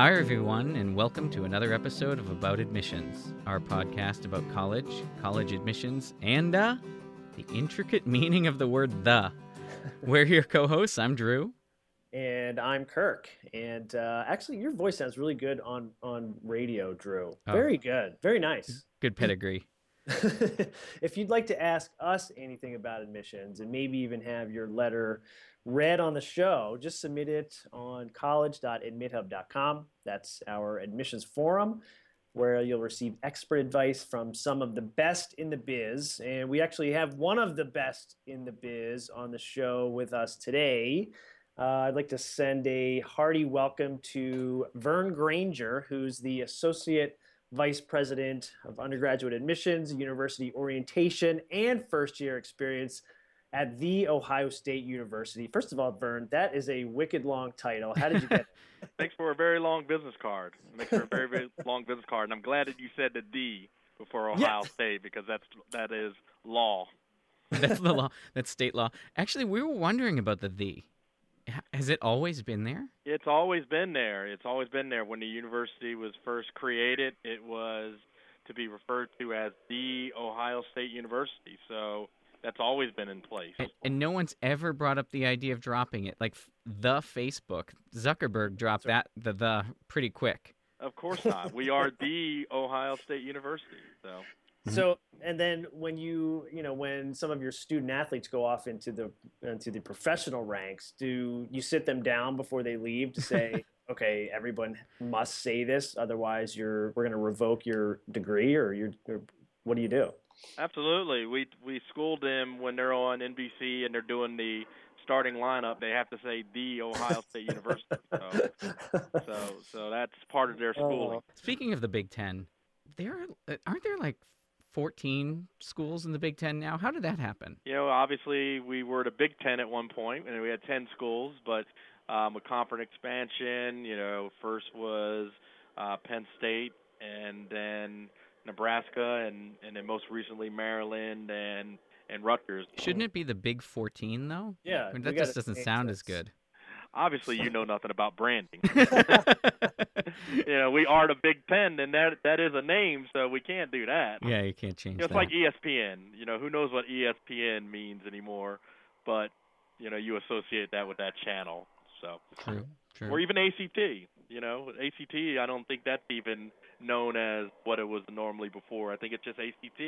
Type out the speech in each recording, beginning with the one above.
Hi, everyone, and welcome to another episode of About Admissions, our podcast about college, college admissions, and uh, the intricate meaning of the word the. We're your co hosts. I'm Drew. And I'm Kirk. And uh, actually, your voice sounds really good on, on radio, Drew. Oh. Very good. Very nice. Good pedigree. if you'd like to ask us anything about admissions and maybe even have your letter read on the show, just submit it on college.admithub.com. That's our admissions forum where you'll receive expert advice from some of the best in the biz. And we actually have one of the best in the biz on the show with us today. Uh, I'd like to send a hearty welcome to Vern Granger, who's the Associate Vice President of Undergraduate Admissions, University Orientation, and First Year Experience at The Ohio State University. First of all, Vern, that is a wicked long title. How did you get it? Makes for a very long business card. Makes for a very, very long business card. And I'm glad that you said the D before Ohio Yes. State because that's that is law. That's the law. That's state law. Actually, we were wondering about the the. Has it always been there? It's always been there. It's always been there. When the university was first created, it was to be referred to as the Ohio State University. So that's always been in place. And, and no one's ever brought up the idea of dropping it. Like the Facebook, Zuckerberg dropped that the the pretty quick. Of course not. We are the Ohio State University. So Mm-hmm. So, and then when you, you know, when some of your student athletes go off into the into the professional ranks, do you sit them down before they leave to say, okay, everyone must say this, otherwise you're we're going to revoke your degree, or you're, or what do you do? Absolutely. We we school them when they're on NBC and they're doing the starting lineup. They have to say the Ohio State University. So, so so that's part of their oh. schooling. Oh. Speaking of the Big Ten, there aren't there like fourteen schools in the Big Ten now? How did that happen? You know, obviously we were the Big Ten at one point, and we had ten schools. But um, with conference expansion, you know, first was uh, Penn State, and then Nebraska, and and then most recently Maryland and and Rutgers. Shouldn't it be the Big Fourteen though? Yeah, I mean, that just doesn't change sound as good. Obviously, you know nothing about branding. you know, we are the Big Ten, and that that is a name, so we can't do that. yeah, you can't change You know, it's that. like ESPN. You know, who knows what ESPN means anymore? But you know, you associate that with that channel. So, True, true. or even ACT. You know, ACT. I don't think that's even known as what it was normally before. I think it's just ACT.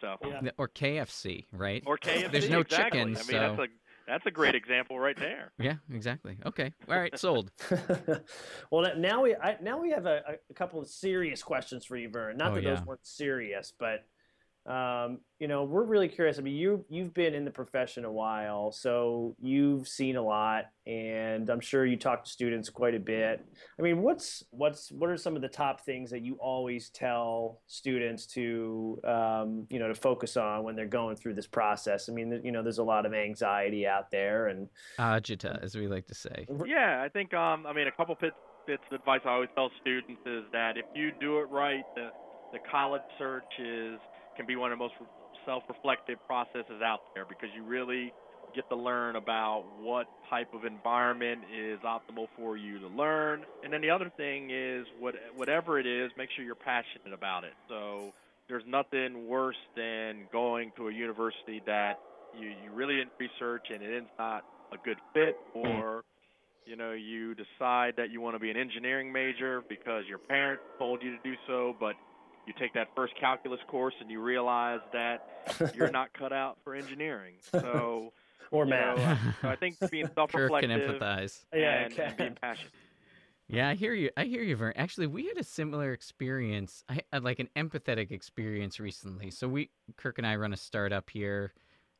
So, Yeah. or KFC, right? or KFC. There's no exactly. chicken, I mean, so that's a that's a great example right there. yeah, exactly. Okay, all right, sold. well, now we I, now we have a, a couple of serious questions for you, Vern. Not Oh, that yeah. those weren't serious, but um, you know, we're really curious. I mean, you you've been in the profession a while, so you've seen a lot, and I'm sure you talk to students quite a bit. I mean, what's what's what are some of the top things that you always tell students to um, you know to focus on when they're going through this process? I mean, you know, there's a lot of anxiety out there, and Agita, as we like to say. Yeah, I think um I mean a couple bits bits of advice I always tell students is that if you do it right, the the college search is can be one of the most self-reflective processes out there because you really get to learn about what type of environment is optimal for you to learn. And then the other thing is what whatever it is, make sure you're passionate about it. So there's nothing worse than going to a university that you, you really didn't research and it is not a good fit or you know you decide that you want to be an engineering major because your parents told you to do so but you take that first calculus course and you realize that you're not cut out for engineering so or math. know, so i think being Kirk can self-reflective empathize. Yeah, and, okay. and being passionate Yeah, I hear you. I hear you, Vern. Actually, we had a similar experience, I had like an empathetic experience recently. So we, Kirk and I, run a startup here,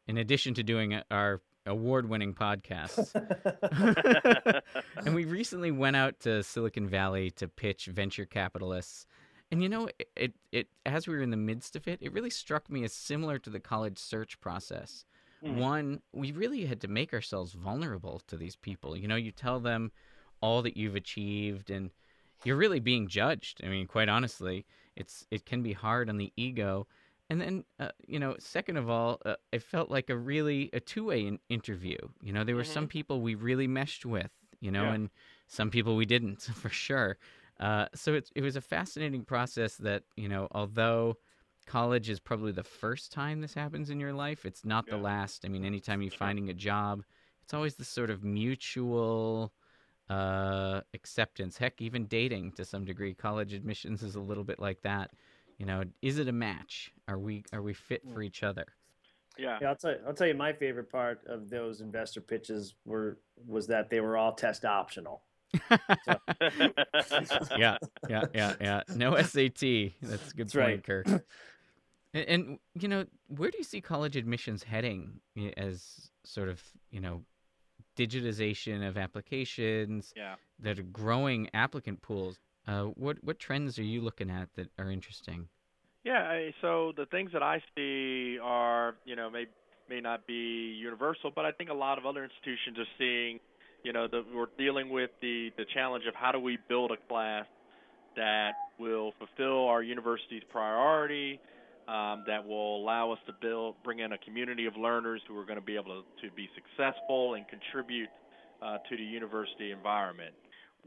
in addition to doing uh, our award-winning podcasts. and we recently went out to Silicon Valley to pitch venture capitalists. And you know, it, it, it as we were in the midst of it, it really struck me as similar to the college search process. Hmm. One, we really had to make ourselves vulnerable to these people. You know, you tell them all that you've achieved and you're really being judged. I mean, quite honestly, it's it can be hard on the ego. And then, uh, you know, second of all, uh, it felt like a really a two-way in- interview. You know, there were some people we really meshed with. You know, Yeah. and some people we didn't for sure. Uh, so it it was a fascinating process that you know although college is probably the first time this happens in your life, it's not the last. I mean, anytime you're finding a job, it's always this sort of mutual uh, acceptance. Heck, even dating to some degree, college admissions is a little bit like that. You know, is it a match? Are we are we fit for each other? Yeah. Yeah, I'll tell you, I'll tell you my favorite part of those investor pitches were was that they were all test optional. yeah, yeah, yeah, yeah. No SAT. That's a good That's point, right. Kirk. And, and you know, where do you see college admissions heading as sort of you know digitization of applications yeah. that are growing applicant pools? Uh, what what trends are you looking at that are interesting? Yeah, so the things that I see are, you know, may may not be universal, but I think a lot of other institutions are seeing, you know, that we're dealing with the the challenge of how do we build a class that will fulfill our university's priority, um, that will allow us to build, bring in a community of learners who are going to be able to, to be successful and contribute uh, to the university environment.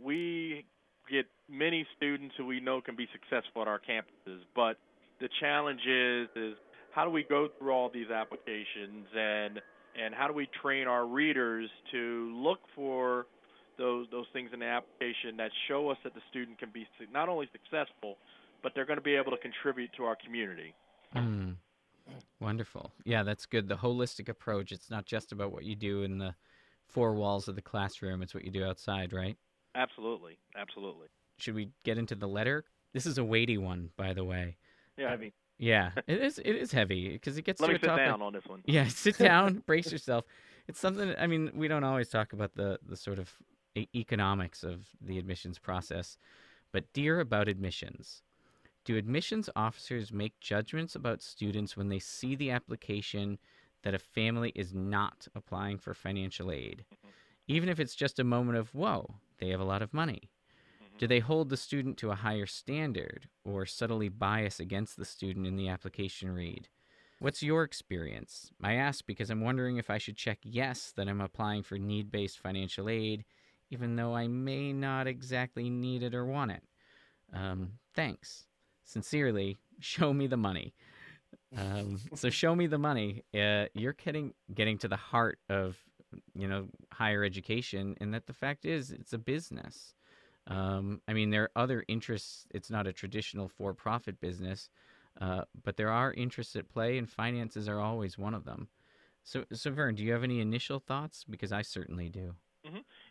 We get many students who we know can be successful at our campuses, but the challenge is is how do we go through all these applications and and how do we train our readers to look for those those things in the application that show us that the student can be not only successful but they're going to be able to contribute to our community. Mm. Wonderful. Yeah, that's good. The holistic approach. It's not just about what you do in the four walls of the classroom. It's what you do outside, right? Absolutely, absolutely. Should we get into the letter? This is a weighty one, by the way. Yeah. Heavy. Yeah, it is. It is heavy because it gets Let to me a sit topic. down on this one. Yeah, sit down, brace yourself. It's something. I mean, we don't always talk about the the sort of e- economics of the admissions process, but dear about admissions, do admissions officers make judgments about students when they see the application that a family is not applying for financial aid, mm-hmm. even if it's just a moment of whoa, they have a lot of money? Do they hold the student to a higher standard or subtly bias against the student in the application read? What's your experience? I ask because I'm wondering if I should check yes that I'm applying for need based financial aid, even though I may not exactly need it or want it. Um, thanks. Sincerely, show me the money. Um, so show me the money. Uh, you're getting getting to the heart of you know higher education, and that the fact is it's a business. Um, I mean, there are other interests. It's not a traditional for-profit business, uh, but there are interests at play, and finances are always one of them. So, so Vern, do you have any initial thoughts? Because I certainly do.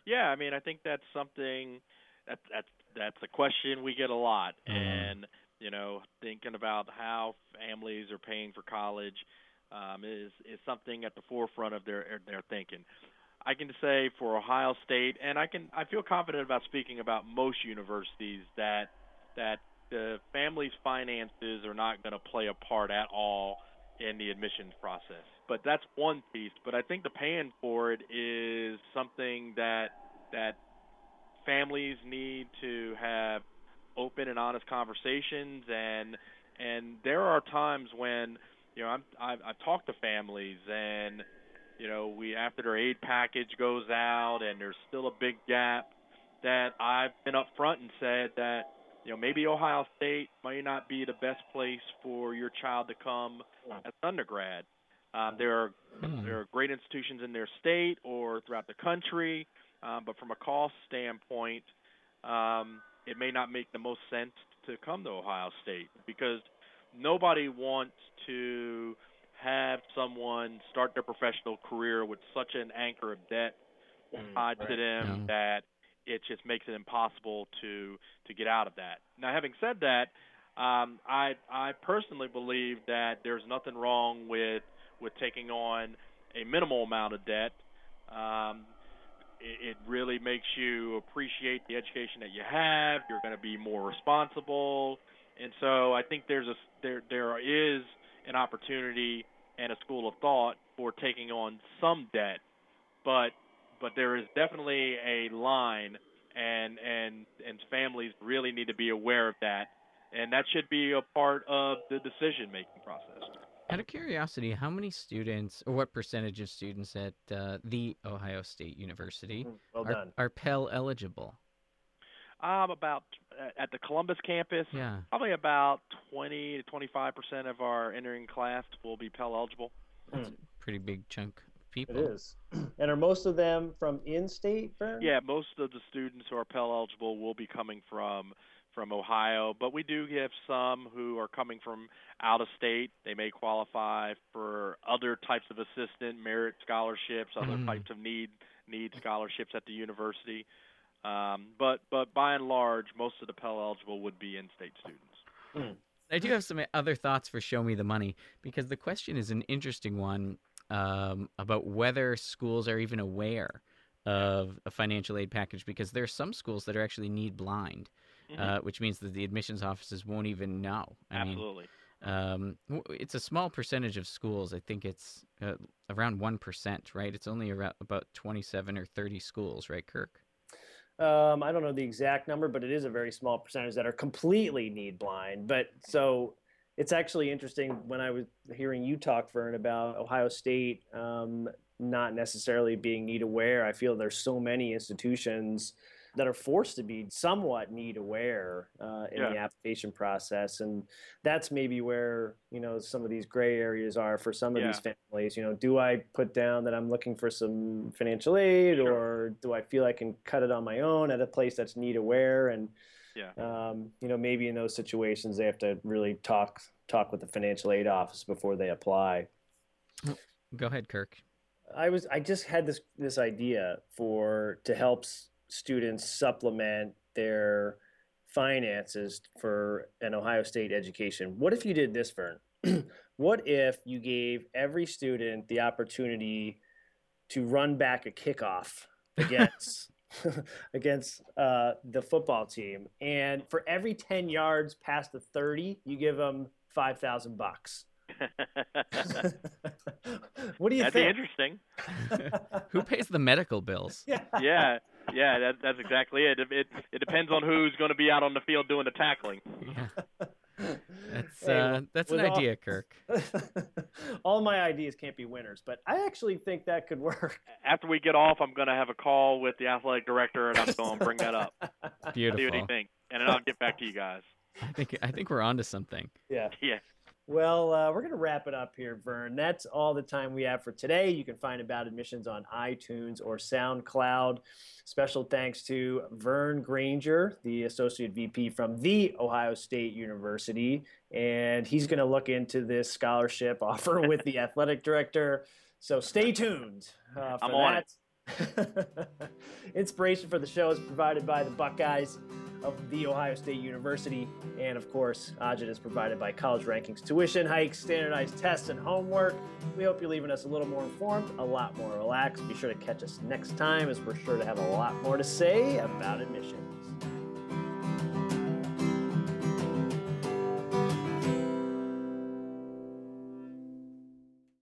Yeah, I mean, I think that's something that that's that's a question we get a lot, Mhm. and you know, thinking about how families are paying for college um, is is something at the forefront of their their thinking. I can say for Ohio State, and I can I feel confident about speaking about most universities that that the family's finances are not going to play a part at all in the admissions process. But that's one piece. But I think the paying for it is something that that families need to have open and honest conversations and and there are times when you know I'm I've, I've talked to families and you know we after their aid package goes out and there's still a big gap that I've been upfront and said that you know maybe Ohio State might not be the best place for your child to come as an undergrad. Um, there are Hmm. there are great institutions in their state or throughout the country, um, but from a cost standpoint, um, it may not make the most sense to come to Ohio State because nobody wants to have someone start their professional career with such an anchor of debt Mm, tied to them No. that it just makes it impossible to to get out of that. Now, having said that, um, I I personally believe that there's nothing wrong with with taking on a minimal amount of debt. Um, it, it really makes you appreciate the education that you have. You're going to be more responsible, and so I think there's a there there is an opportunity and a school of thought for taking on some debt, but but there is definitely a line, and and and families really need to be aware of that, and that should be a part of the decision making process. Out of curiosity, how many students, or what percentage of students at uh, the Ohio State University Mm, Well are, are Pell eligible? Um, about at the Columbus campus, Yeah. probably about 20 to 25 percent of our entering class will be Pell eligible. That's a pretty big chunk of people. It is. And are most of them from in-state, Vern? Yeah, most of the students who are Pell eligible will be coming from from Ohio, but we do have some who are coming from out of state. They may qualify for other types of assistant merit scholarships, other Mhm. types of need need scholarships at the university. Um, but but by and large, most of the Pell eligible would be in-state students. I do have some other thoughts for Show Me the Money because the question is an interesting one um, about whether schools are even aware of a financial aid package because there are some schools that are actually need blind, Mhm. uh, which means that the admissions offices won't even know. I mean, Absolutely. um, it's a small percentage of schools. I think it's uh, around one percent, right? It's only around about twenty-seven or thirty schools, right, Kirk? Um, I don't know the exact number, but it is a very small percentage that are completely need blind. But so it's actually interesting when I was hearing you talk, Vern, about Ohio State um, not necessarily being need aware. I feel there's so many institutions that are forced to be somewhat need aware uh, in the application process, and that's maybe where you know some of these gray areas are for some of these families. You know, do I put down that I'm looking for some financial aid, Sure. or do I feel I can cut it on my own at a place that's need aware? And Yeah. um, you know, maybe in those situations they have to really talk talk with the financial aid office before they apply. Go ahead, Kirk. I was I just had this this idea for to help s- students supplement their finances for an Ohio State education. What if you did this, Vern? what if you gave every student the opportunity to run back a kickoff against against uh, the football team, and for every ten yards past the thirty, you give them five thousand bucks. what do you That'd be think? interesting. Who pays the medical bills? yeah. yeah, yeah, that, that's exactly it. it. It depends on who's going to be out on the field doing the tackling. Yeah, that's Hey, uh, that's an with all- idea, Kirk. all my ideas can't be winners, but I actually think that could work. After we get off, I'm going to have a call with the athletic director, and I'm going to bring that up, Beautiful. see what he thinks, and then I'll get back to you guys. I think I think we're onto something. Yeah. Yeah. Well, uh, we're going to wrap it up here, Vern. That's all the time we have for today. You can find About Admissions on iTunes or SoundCloud. Special thanks to Vern Granger, the Associate VP from The Ohio State University. And he's going to look into this scholarship offer with the athletic director. So stay tuned uh, for I'm on that. Inspiration for the show is provided by the Buckeyes of The Ohio State University. And of course, Agita is provided by College Rankings Tuition Hikes, Standardized Tests, and Homework. We hope you're leaving us a little more informed, a lot more relaxed. Be sure to catch us next time as we're sure to have a lot more to say about admissions.